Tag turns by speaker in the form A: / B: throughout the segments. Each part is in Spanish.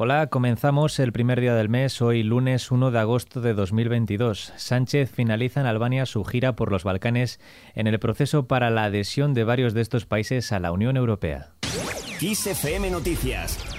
A: Hola, comenzamos el primer día del mes, hoy lunes 1 de agosto de 2022. Sánchez finaliza en Albania su gira por los Balcanes en el proceso para la adhesión de varios de estos países a la Unión Europea.
B: Noticias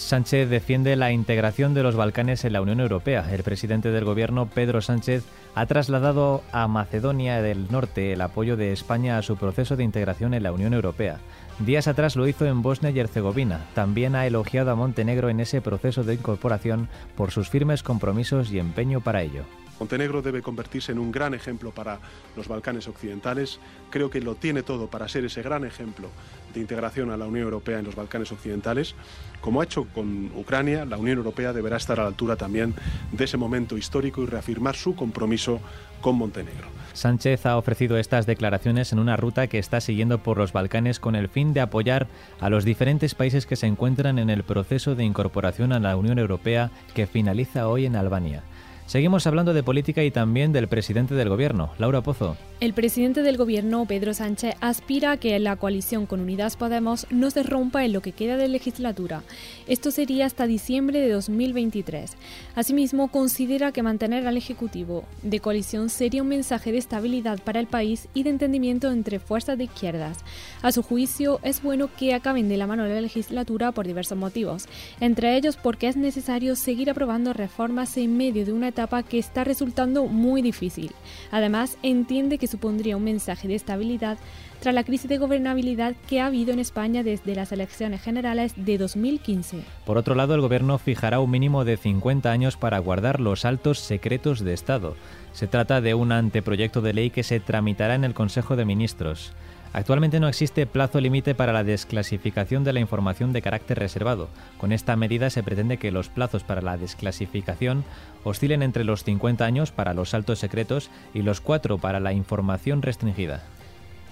A: Sánchez defiende la integración de los Balcanes en la Unión Europea. El presidente del gobierno, Pedro Sánchez, ha trasladado a Macedonia del Norte el apoyo de España a su proceso de integración en la Unión Europea. Días atrás lo hizo en Bosnia y Herzegovina. También ha elogiado a Montenegro en ese proceso de incorporación por sus firmes compromisos y empeño para ello.
C: Montenegro debe convertirse en un gran ejemplo para los Balcanes occidentales. Creo que lo tiene todo para ser ese gran ejemplo de integración a la Unión Europea en los Balcanes occidentales. Como ha hecho con Ucrania, la Unión Europea deberá estar a la altura también de ese momento histórico y reafirmar su compromiso con Montenegro.
A: Sánchez ha ofrecido estas declaraciones en una ruta que está siguiendo por los Balcanes con el fin de apoyar a los diferentes países que se encuentran en el proceso de incorporación a la Unión Europea que finaliza hoy en Albania. Seguimos hablando de política y también del presidente del gobierno, Laura Pozo.
D: El presidente del gobierno, Pedro Sánchez, aspira a que la coalición con Unidas Podemos no se rompa en lo que queda de legislatura. Esto sería hasta diciembre de 2023. Asimismo, considera que mantener al Ejecutivo de coalición sería un mensaje de estabilidad para el país y de entendimiento entre fuerzas de izquierdas. A su juicio, es bueno que acaben de la mano de la legislatura por diversos motivos, entre ellos porque es necesario seguir aprobando reformas en medio de una etapa que está resultando muy difícil. Además, entiende que supondría un mensaje de estabilidad tras la crisis de gobernabilidad que ha habido en España desde las elecciones generales de 2015.
A: Por otro lado, el Gobierno fijará un mínimo de 50 años para guardar los altos secretos de Estado. Se trata de un anteproyecto de ley que se tramitará en el Consejo de Ministros. Actualmente no existe plazo límite para la desclasificación de la información de carácter reservado. Con esta medida se pretende que los plazos para la desclasificación oscilen entre los 50 años para los altos secretos y los 4 para la información restringida.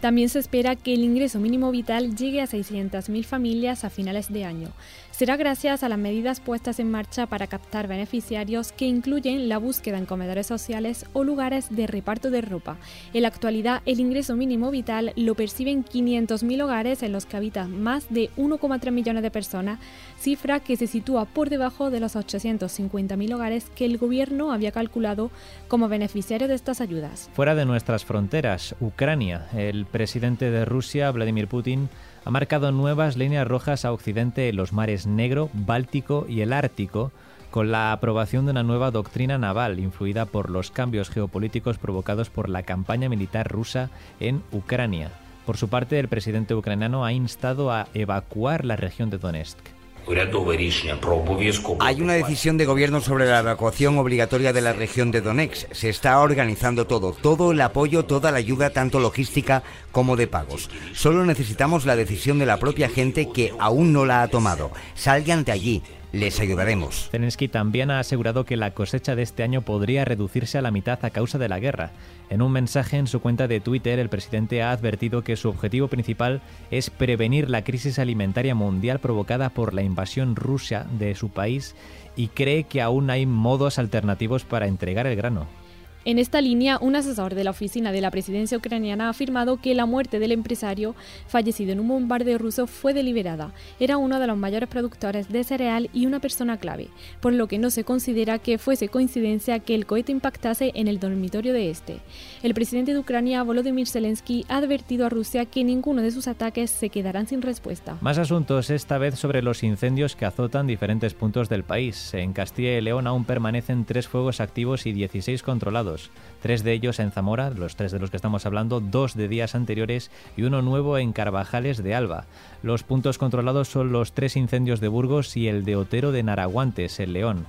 D: También se espera que el ingreso mínimo vital llegue a 600.000 familias a finales de año. Será gracias a las medidas puestas en marcha para captar beneficiarios que incluyen la búsqueda en comedores sociales o lugares de reparto de ropa. En la actualidad, el ingreso mínimo vital lo perciben 500.000 hogares en los que habitan más de 1,3 millones de personas, cifra que se sitúa por debajo de los 850.000 hogares que el gobierno había calculado como beneficiarios de estas ayudas.
A: Fuera de nuestras fronteras, Ucrania, el presidente de Rusia, Vladimir Putin, ha marcado nuevas líneas rojas a Occidente en los mares Negro, Báltico y el Ártico, con la aprobación de una nueva doctrina naval influida por los cambios geopolíticos provocados por la campaña militar rusa en Ucrania. Por su parte, el presidente ucraniano ha instado a evacuar la región de Donetsk.
E: Hay una decisión de gobierno sobre la evacuación obligatoria de la región de Donetsk. Se está organizando todo, todo el apoyo, toda la ayuda, tanto logística como de pagos. Solo necesitamos la decisión de la propia gente que aún no la ha tomado. Salgan de allí, les ayudaremos.
A: Zelensky también ha asegurado que la cosecha de este año podría reducirse a la mitad a causa de la guerra. En un mensaje en su cuenta de Twitter, el presidente ha advertido que su objetivo principal es prevenir la crisis alimentaria mundial provocada por la invasión rusa de su país y cree que aún hay modos alternativos para entregar el grano.
D: En esta línea, un asesor de la oficina de la presidencia ucraniana ha afirmado que la muerte del empresario fallecido en un bombardeo ruso fue deliberada. Era uno de los mayores productores de cereal y una persona clave, por lo que no se considera que fuese coincidencia que el cohete impactase en el dormitorio de este. El presidente de Ucrania, Volodymyr Zelensky, ha advertido a Rusia que ninguno de sus ataques se quedarán sin respuesta.
A: Más asuntos, esta vez sobre los incendios que azotan diferentes puntos del país. En Castilla y León aún permanecen tres fuegos activos y 16 controlados tres de ellos en Zamora, los tres de los que estamos hablando, dos de días anteriores y uno nuevo en Carvajales de Alba. Los puntos controlados son los tres incendios de Burgos y el de Otero de Naraguantes, en León.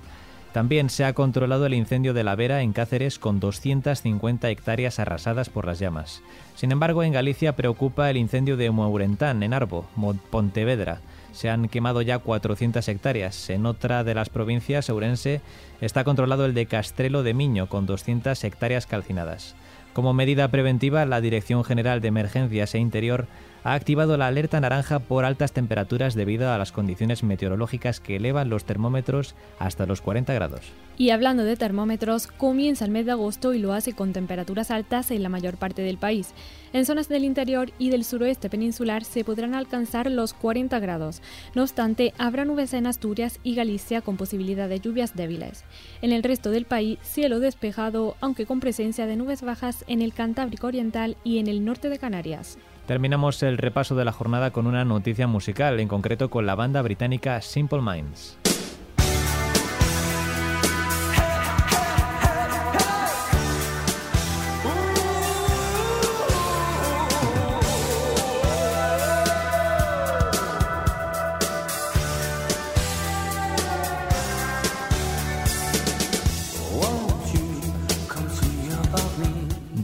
A: También se ha controlado el incendio de la Vera en Cáceres con 250 hectáreas arrasadas por las llamas. Sin embargo, en Galicia preocupa el incendio de Mourentán, en Arbo, Pontevedra se han quemado ya 400 hectáreas. En otra de las provincias, Ourense, está controlado el de Castrelo de Miño, con 200 hectáreas calcinadas. Como medida preventiva, la Dirección General de Emergencias e Interior ha activado la alerta naranja por altas temperaturas debido a las condiciones meteorológicas que elevan los termómetros hasta los 40 grados.
D: Y hablando de termómetros, comienza el mes de agosto y lo hace con temperaturas altas en la mayor parte del país. En zonas del interior y del suroeste peninsular se podrán alcanzar los 40 grados. No obstante, habrá nubes en Asturias y Galicia con posibilidad de lluvias débiles. En el resto del país, cielo despejado, aunque con presencia de nubes bajas en el Cantábrico Oriental y en el norte de Canarias.
A: Terminamos el repaso de la jornada con una noticia musical, en concreto con la banda británica Simple Minds.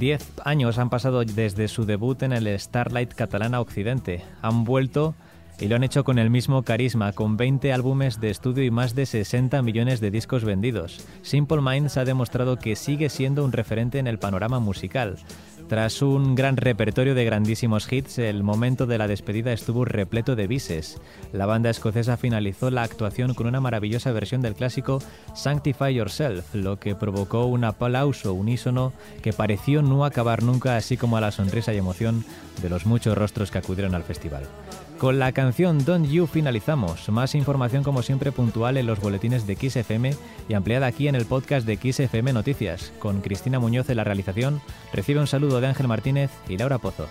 A: Diez años han pasado desde su debut en el Starlight Catalana Occidente. Han vuelto y lo han hecho con el mismo carisma, con 20 álbumes de estudio y más de 60 millones de discos vendidos. Simple Minds ha demostrado que sigue siendo un referente en el panorama musical. Tras un gran repertorio de grandísimos hits, el momento de la despedida estuvo repleto de bises. La banda escocesa finalizó la actuación con una maravillosa versión del clásico Sanctify Yourself, lo que provocó un aplauso unísono que pareció no acabar nunca, así como a la sonrisa y emoción de los muchos rostros que acudieron al festival. Con la canción Don't You finalizamos. Más información como siempre puntual en los boletines de XFM y ampliada aquí en el podcast de XFM Noticias. Con Cristina Muñoz en la realización, recibe un saludo de Ángel Martínez y Laura Pozo.